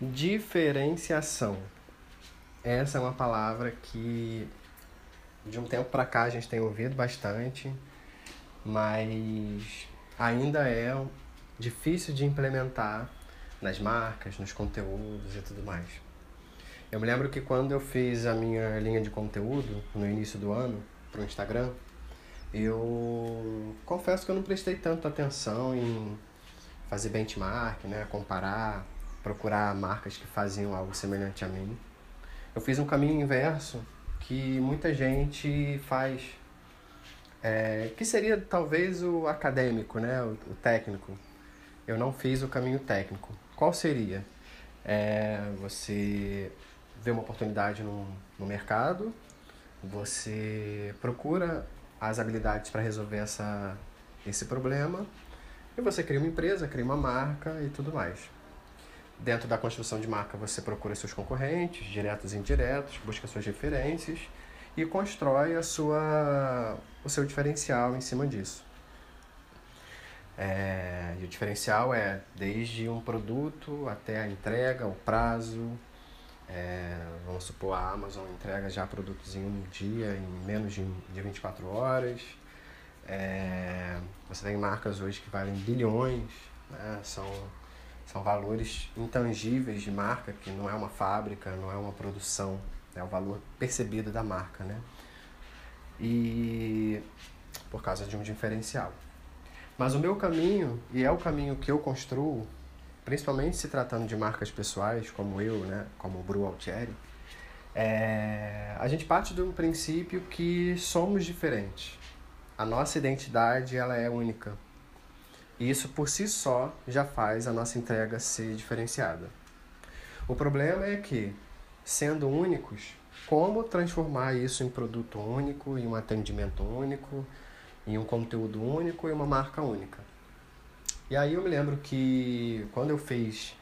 Diferenciação. Essa é uma palavra que de um tempo para cá a gente tem ouvido bastante, mas ainda é difícil de implementar nas marcas, nos conteúdos e tudo mais. Eu me lembro que quando eu fiz a minha linha de conteúdo no início do ano para o Instagram, eu confesso que eu não prestei tanta atenção em fazer benchmark, né, comparar, procurar marcas que faziam algo semelhante a mim. Eu fiz um caminho inverso que muita gente faz, é, que seria talvez o acadêmico, né, o, o, técnico. Eu não fiz o caminho técnico. Qual seria? É, você vê uma oportunidade no, no mercado, você procura as habilidades para resolver essa, esse problema e você cria uma empresa, cria uma marca e tudo mais. Dentro da construção de marca, você procura seus concorrentes, diretos e indiretos, busca suas referências e constrói a sua, o seu diferencial em cima disso. É, e o diferencial é desde um produto até a entrega, o prazo. É, vamos supor, a Amazon entrega já produtos em um dia, em menos de, de 24 horas. É, você tem marcas hoje que valem bilhões, né? são são valores intangíveis de marca, que não é uma fábrica, não é uma produção, é o valor percebido da marca, né? E por causa de um diferencial. Mas o meu caminho, e é o caminho que eu construo, principalmente se tratando de marcas pessoais, como eu, né, como o Bru Altieri, é, a gente parte de um princípio que somos diferentes. A nossa identidade ela é única. Isso por si só já faz a nossa entrega ser diferenciada. O problema é que, sendo únicos, como transformar isso em produto único, em um atendimento único, em um conteúdo único e uma marca única? E aí eu me lembro que quando eu fiz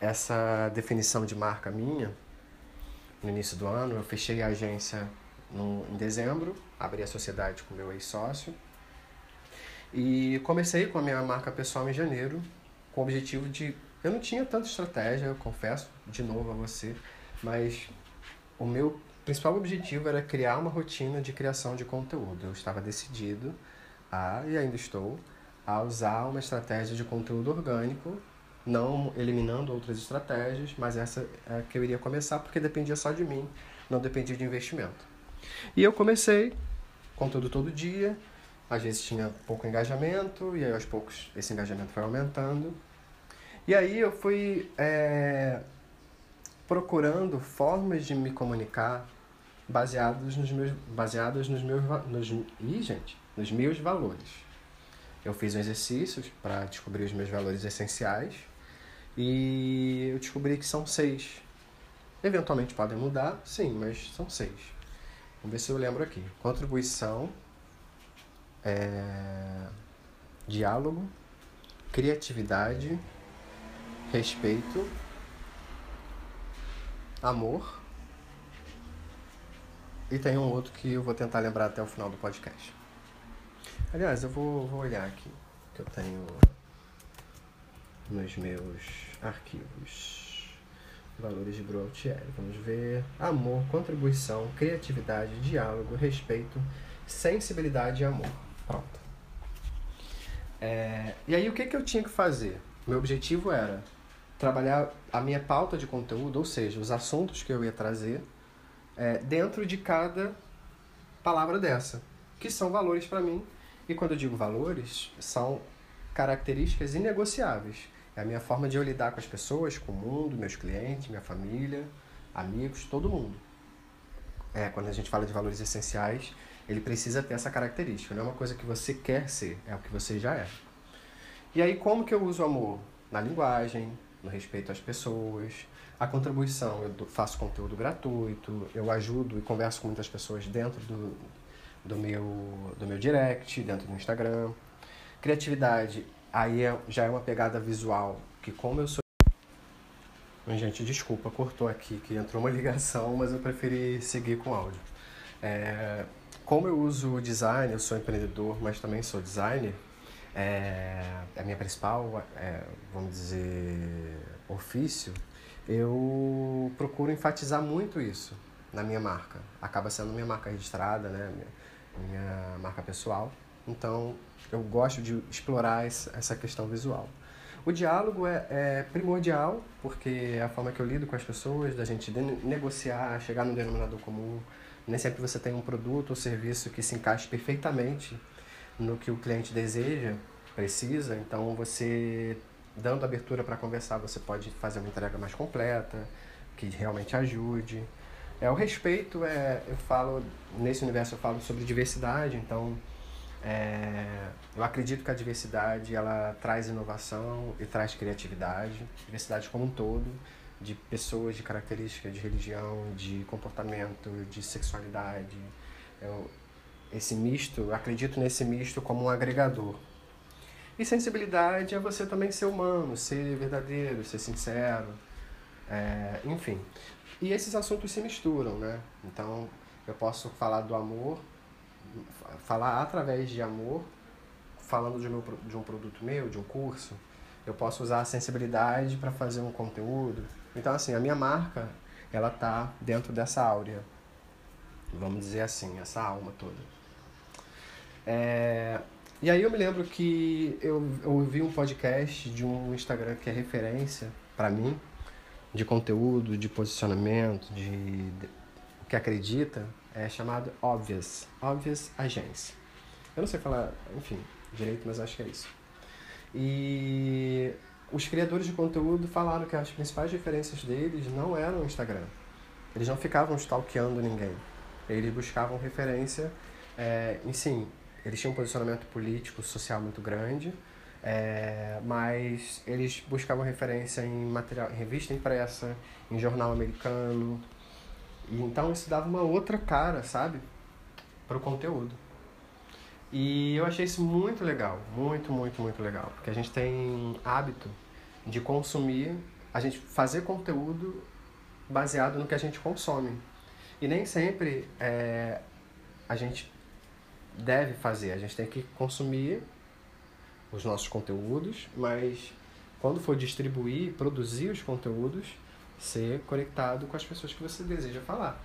essa definição de marca minha, no início do ano, eu fechei a agência no, em dezembro, abri a sociedade com meu ex-sócio e comecei com a minha marca pessoal em janeiro, com o objetivo de. Eu não tinha tanta estratégia, eu confesso, de novo a você, mas o meu principal objetivo era criar uma rotina de criação de conteúdo. Eu estava decidido a, e ainda estou, a usar uma estratégia de conteúdo orgânico, não eliminando outras estratégias, mas essa é que eu iria começar porque dependia só de mim, não dependia de investimento. E eu comecei conteúdo todo dia, às vezes tinha pouco engajamento, e aí aos poucos esse engajamento foi aumentando. E aí eu fui é, procurando formas de me comunicar baseados nos meus, baseadas nos meus, nos, ih, gente, nos meus valores. Eu fiz exercícios para descobrir os meus valores essenciais e eu descobri que são seis. Eventualmente podem mudar, sim, mas são seis. Vamos ver se eu lembro aqui. Contribuição, é, diálogo, criatividade, respeito, amor. E tem um outro que eu vou tentar lembrar até o final do podcast. Aliás, eu vou, vou olhar aqui, que eu tenho nos meus arquivos. Valores de Broutieri. Vamos ver. Amor, contribuição, criatividade, diálogo, respeito, sensibilidade e amor. É, e aí o que, que eu tinha que fazer? Meu objetivo era trabalhar a minha pauta de conteúdo, ou seja, os assuntos que eu ia trazer, é, dentro de cada palavra dessa, que são valores para mim. E quando eu digo valores, são características inegociáveis. É a minha forma de eu lidar com as pessoas, com o mundo, meus clientes, minha família, amigos, todo mundo. É, quando a gente fala de valores essenciais, ele precisa ter essa característica, não é uma coisa que você quer ser, é o que você já é. E aí, como que eu uso o amor? Na linguagem, no respeito às pessoas, a contribuição, eu faço conteúdo gratuito, eu ajudo e converso com muitas pessoas dentro do, do, meu, do meu direct, dentro do Instagram. Criatividade, aí é, já é uma pegada visual, que como eu sou. Gente, desculpa, cortou aqui, que entrou uma ligação, mas eu preferi seguir com áudio. É, como eu uso design, eu sou empreendedor, mas também sou designer, é, é a minha principal, é, vamos dizer, ofício, eu procuro enfatizar muito isso na minha marca. Acaba sendo minha marca registrada, né? minha, minha marca pessoal. Então, eu gosto de explorar essa questão visual. O diálogo é, é, primordial, porque é a forma que eu lido com as pessoas, da gente negociar, chegar no denominador comum. Nem sempre você tem um produto ou serviço que se encaixe perfeitamente no que o cliente deseja, precisa. Então, você, dando abertura para conversar, você pode fazer uma entrega mais completa, que realmente ajude. É, o respeito, é, eu falo, nesse universo eu falo sobre diversidade, então é, eu acredito que a diversidade ela traz inovação e traz criatividade, diversidade como um todo, de pessoas, de características, de religião, de comportamento, de sexualidade. Eu, esse misto, acredito nesse misto como um agregador. E sensibilidade é você também ser humano, ser verdadeiro, ser sincero, é, enfim. E esses assuntos se misturam, né? Então, eu posso falar do amor falar através de amor, falando de, meu, de um produto meu, de um curso, eu posso usar a sensibilidade para fazer um conteúdo. Então, assim, a minha marca, ela tá dentro dessa áurea, vamos dizer assim, essa alma toda. É... E aí eu me lembro que eu, ouvi um podcast de um Instagram que é referência para mim, de conteúdo, de posicionamento, de, de que acredita, é chamado Obvious, Obvious Agência. Eu não sei falar, enfim, direito, mas acho que é isso. E os criadores de conteúdo falaram que as principais diferenças deles não eram o Instagram. Eles não ficavam stalkeando ninguém. Eles buscavam referência é, em sim. Eles tinham um posicionamento político, social muito grande, é, mas eles buscavam referência em material, em revista impressa, em jornal americano, e então isso dava uma outra cara, sabe? Para o conteúdo. E eu achei isso muito legal, muito, muito, muito legal. Porque a gente tem hábito de consumir, a gente fazer conteúdo baseado no que a gente consome. E nem sempre é, a gente deve fazer, a gente tem que consumir os nossos conteúdos, mas quando for distribuir, produzir os conteúdos, ser conectado com as pessoas que você deseja falar.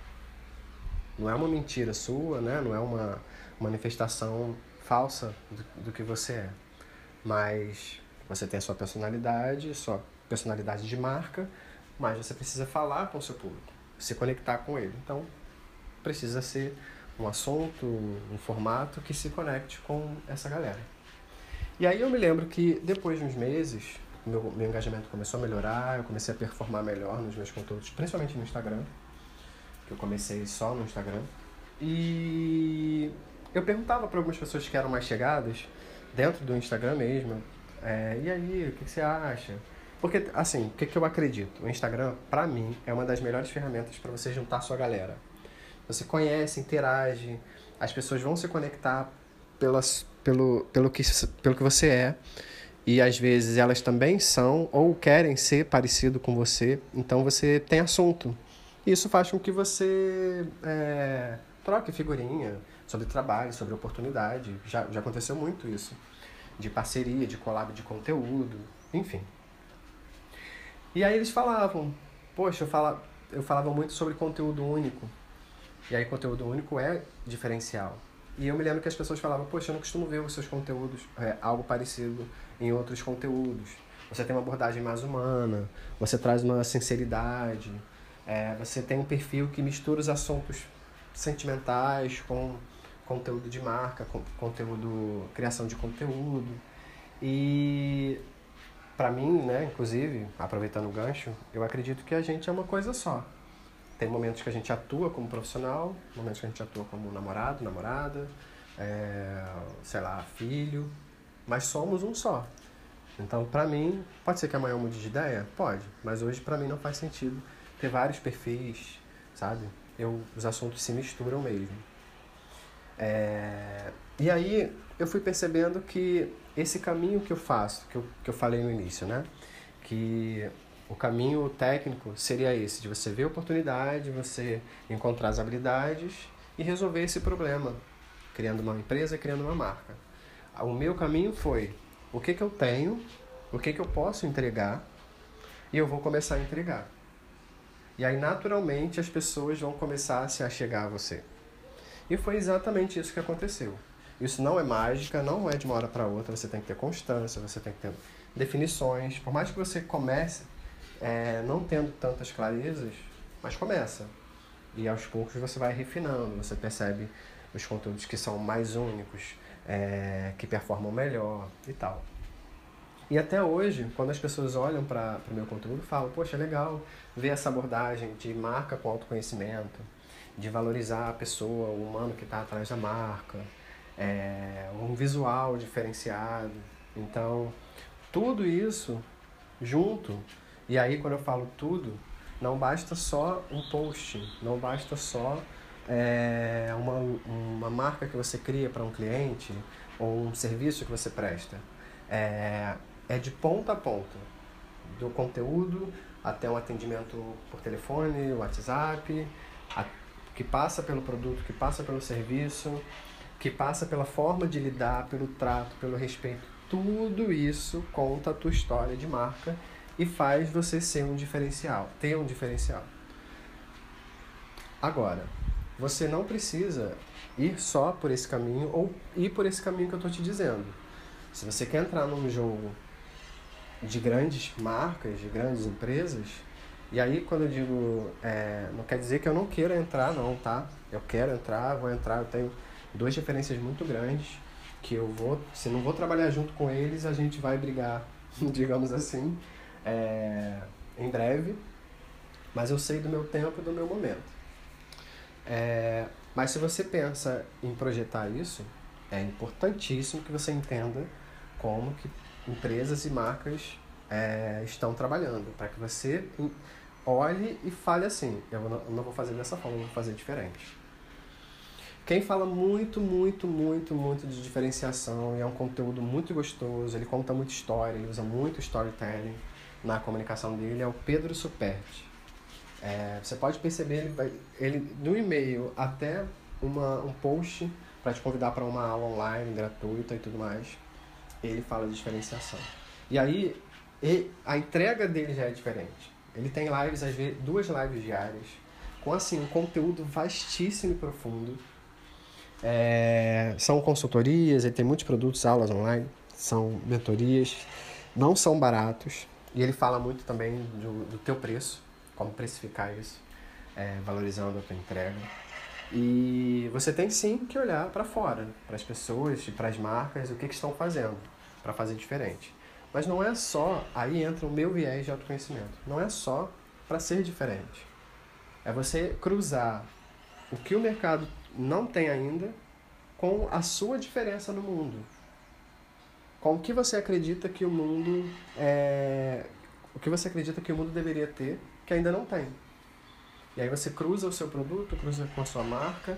Não é uma mentira sua, né? não é uma manifestação falsa do, do que você é. Mas você tem a sua personalidade, sua personalidade de marca, mas você precisa falar com o seu público, se conectar com ele. Então, precisa ser um assunto, um formato que se conecte com essa galera. E aí eu me lembro que depois de uns meses, meu, meu engajamento começou a melhorar, eu comecei a performar melhor nos meus conteúdos, principalmente no Instagram, que eu comecei só no Instagram. E eu perguntava para algumas pessoas que eram mais chegadas, dentro do Instagram mesmo, é, e aí, o que, você acha? Porque, assim, o que, que eu acredito? O Instagram, para mim, é uma das melhores ferramentas para você juntar sua galera. Você conhece, interage, as pessoas vão se conectar pelas, pelo, pelo, que, pelo que você é e às vezes elas também são ou querem ser parecido com você, então você tem assunto. Isso faz com que você é, troque figurinha sobre trabalho, sobre oportunidade. Já, já aconteceu muito isso. De parceria, de collab de conteúdo, enfim. E aí eles falavam, poxa, eu, fala, eu falava muito sobre conteúdo único. E aí conteúdo único é diferencial. E eu me lembro que as pessoas falavam, poxa, eu não costumo ver os seus conteúdos, é, algo parecido em outros conteúdos. Você tem uma abordagem mais humana, você traz uma sinceridade, é, você tem um perfil que mistura os assuntos sentimentais com conteúdo de marca, conteúdo, criação de conteúdo. E para mim, né, inclusive, aproveitando o gancho, eu acredito que a gente é uma coisa só. Tem momentos que a gente atua como profissional, momentos que a gente atua como namorado, namorada, é, sei lá, filho, mas somos um só. Então, para mim, pode ser que amanhã eu mude de ideia? Pode, mas hoje para mim não faz sentido ter vários perfis, sabe? Eu, os assuntos se misturam mesmo. É, e aí eu fui percebendo que esse caminho que eu faço, que eu, que eu falei no início, né? Que o caminho técnico seria esse, de você ver a oportunidade, você encontrar as habilidades e resolver esse problema, criando uma empresa, criando uma marca. O meu caminho foi o que, que eu tenho, o que, que eu posso entregar e eu vou começar a entregar. E aí, naturalmente, as pessoas vão começar a se achegar a você. E foi exatamente isso que aconteceu. Isso não é mágica, não é de uma hora para outra. Você tem que ter constância, você tem que ter definições. Por mais que você comece é, não tendo tantas clarezas, mas começa. E aos poucos você vai refinando, você percebe os conteúdos que são mais únicos, é, que performam melhor e tal. E até hoje, quando as pessoas olham para o meu conteúdo, falam: Poxa, é legal ver essa abordagem de marca com autoconhecimento, de valorizar a pessoa, o humano que está atrás da marca, é, um visual diferenciado. Então, tudo isso junto, e aí quando eu falo tudo, não basta só um post, não basta só é, uma, uma marca que você cria para um cliente ou um serviço que você presta. É, é de ponta a ponta, do conteúdo até um atendimento por telefone, WhatsApp, que passa pelo produto, que passa pelo serviço, que passa pela forma de lidar, pelo trato, pelo respeito. Tudo isso conta a tua história de marca e faz você ser um diferencial, ter um diferencial. Agora, você não precisa ir só por esse caminho ou ir por esse caminho que eu estou te dizendo. Se você quer entrar num jogo de grandes marcas, de grandes empresas, e aí quando eu digo, é, não quer dizer que eu não queira entrar não, tá? Eu quero entrar, vou entrar, eu tenho duas referências muito grandes que eu vou, se não vou trabalhar junto com eles, a gente vai brigar, digamos assim, é, em breve, mas eu sei do meu tempo e do meu momento. É, mas se você pensa em projetar isso, é importantíssimo que você entenda como que empresas e marcas é, estão trabalhando, para que você olhe e fale assim, eu não, eu não vou fazer dessa forma, eu vou fazer diferente. Quem fala muito, muito, muito, muito de diferenciação e é um conteúdo muito gostoso, ele conta muita história, ele usa muito storytelling na comunicação dele, é o Pedro Superti. É, você pode perceber ele, ele no e-mail até uma, um post para te convidar para uma aula online gratuita e tudo mais, ele fala de diferenciação. E aí a entrega dele já é diferente. Ele tem lives, às vezes, duas lives diárias, com assim um conteúdo vastíssimo e profundo é, são consultorias, ele tem muitos produtos, aulas online, são mentorias, não são baratos. E ele fala muito também do, do teu preço, como precificar isso, é, valorizando a tua entrega. E você tem sim que olhar para fora, para as pessoas para as marcas, o que, que estão fazendo para fazer diferente. Mas não é só, aí entra o meu viés de autoconhecimento, não é só para ser diferente. É você cruzar o que o mercado não tem ainda com a sua diferença no mundo. Com o que você acredita que o mundo é, o que você acredita que o mundo deveria ter, que ainda não tem. E aí você cruza o seu produto, cruza com a sua marca,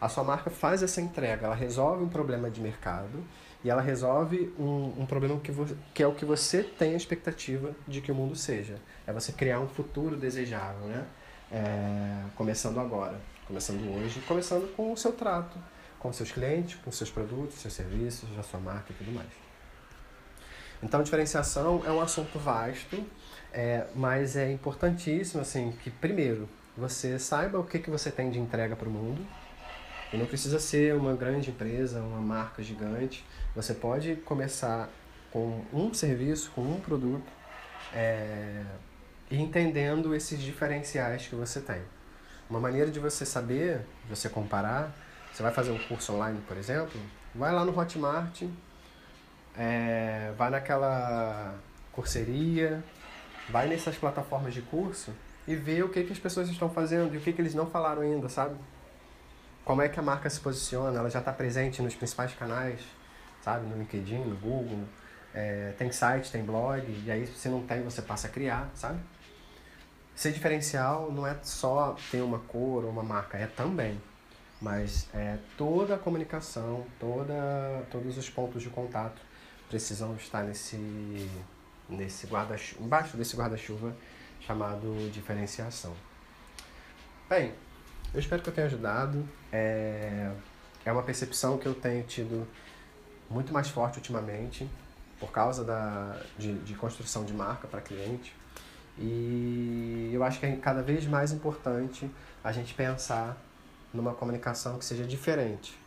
a sua marca faz essa entrega, ela resolve um problema de mercado e ela resolve um, um problema que, que é o que você tem a expectativa de que o mundo seja. É você criar um futuro desejável, né? É, começando agora começando hoje, começando com o seu trato com seus clientes, com seus produtos, seus serviços, a sua marca e tudo mais. Então, diferenciação é um assunto vasto, é, mas é importantíssimo assim que primeiro você saiba o que, que você tem de entrega para o mundo. E não precisa ser uma grande empresa, uma marca gigante. Você pode começar com um serviço, com um produto, é, entendendo esses diferenciais que você tem. Uma maneira de você saber, de você comparar, você vai fazer um curso online, por exemplo, vai lá no Hotmart, é, vai naquela curseria, vai nessas plataformas de curso e vê o que, que as pessoas estão fazendo e o que, que eles não falaram ainda, sabe? Como é que a marca se posiciona, ela já está presente nos principais canais, sabe? No LinkedIn, no Google, é, tem site, tem blog, e aí se não tem, você passa a criar, sabe? Ser diferencial não é só ter uma cor ou uma marca, é também. Mas é, toda a comunicação, toda, todos os pontos de contato precisam estar nesse, nesse guarda embaixo desse guarda-chuva chamado diferenciação. Bem, eu espero que eu tenha ajudado. É, é uma percepção que eu tenho tido muito mais forte ultimamente por causa da, de, de construção de marca para cliente. E eu acho que é cada vez mais importante a gente pensar numa comunicação que seja diferente.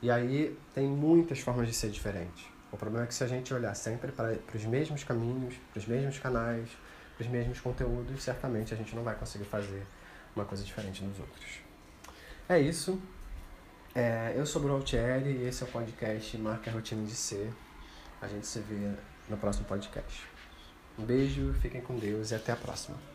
E aí tem muitas formas de ser diferente. O problema é que se a gente olhar sempre para os mesmos caminhos, para os mesmos canais, para os mesmos conteúdos, certamente a gente não vai conseguir fazer uma coisa diferente dos outros. É isso. É, eu sou o Altieri e esse é o podcast Marca a Rotina de Ser. A gente se vê no próximo podcast. Um beijo, fiquem com Deus e até a próxima.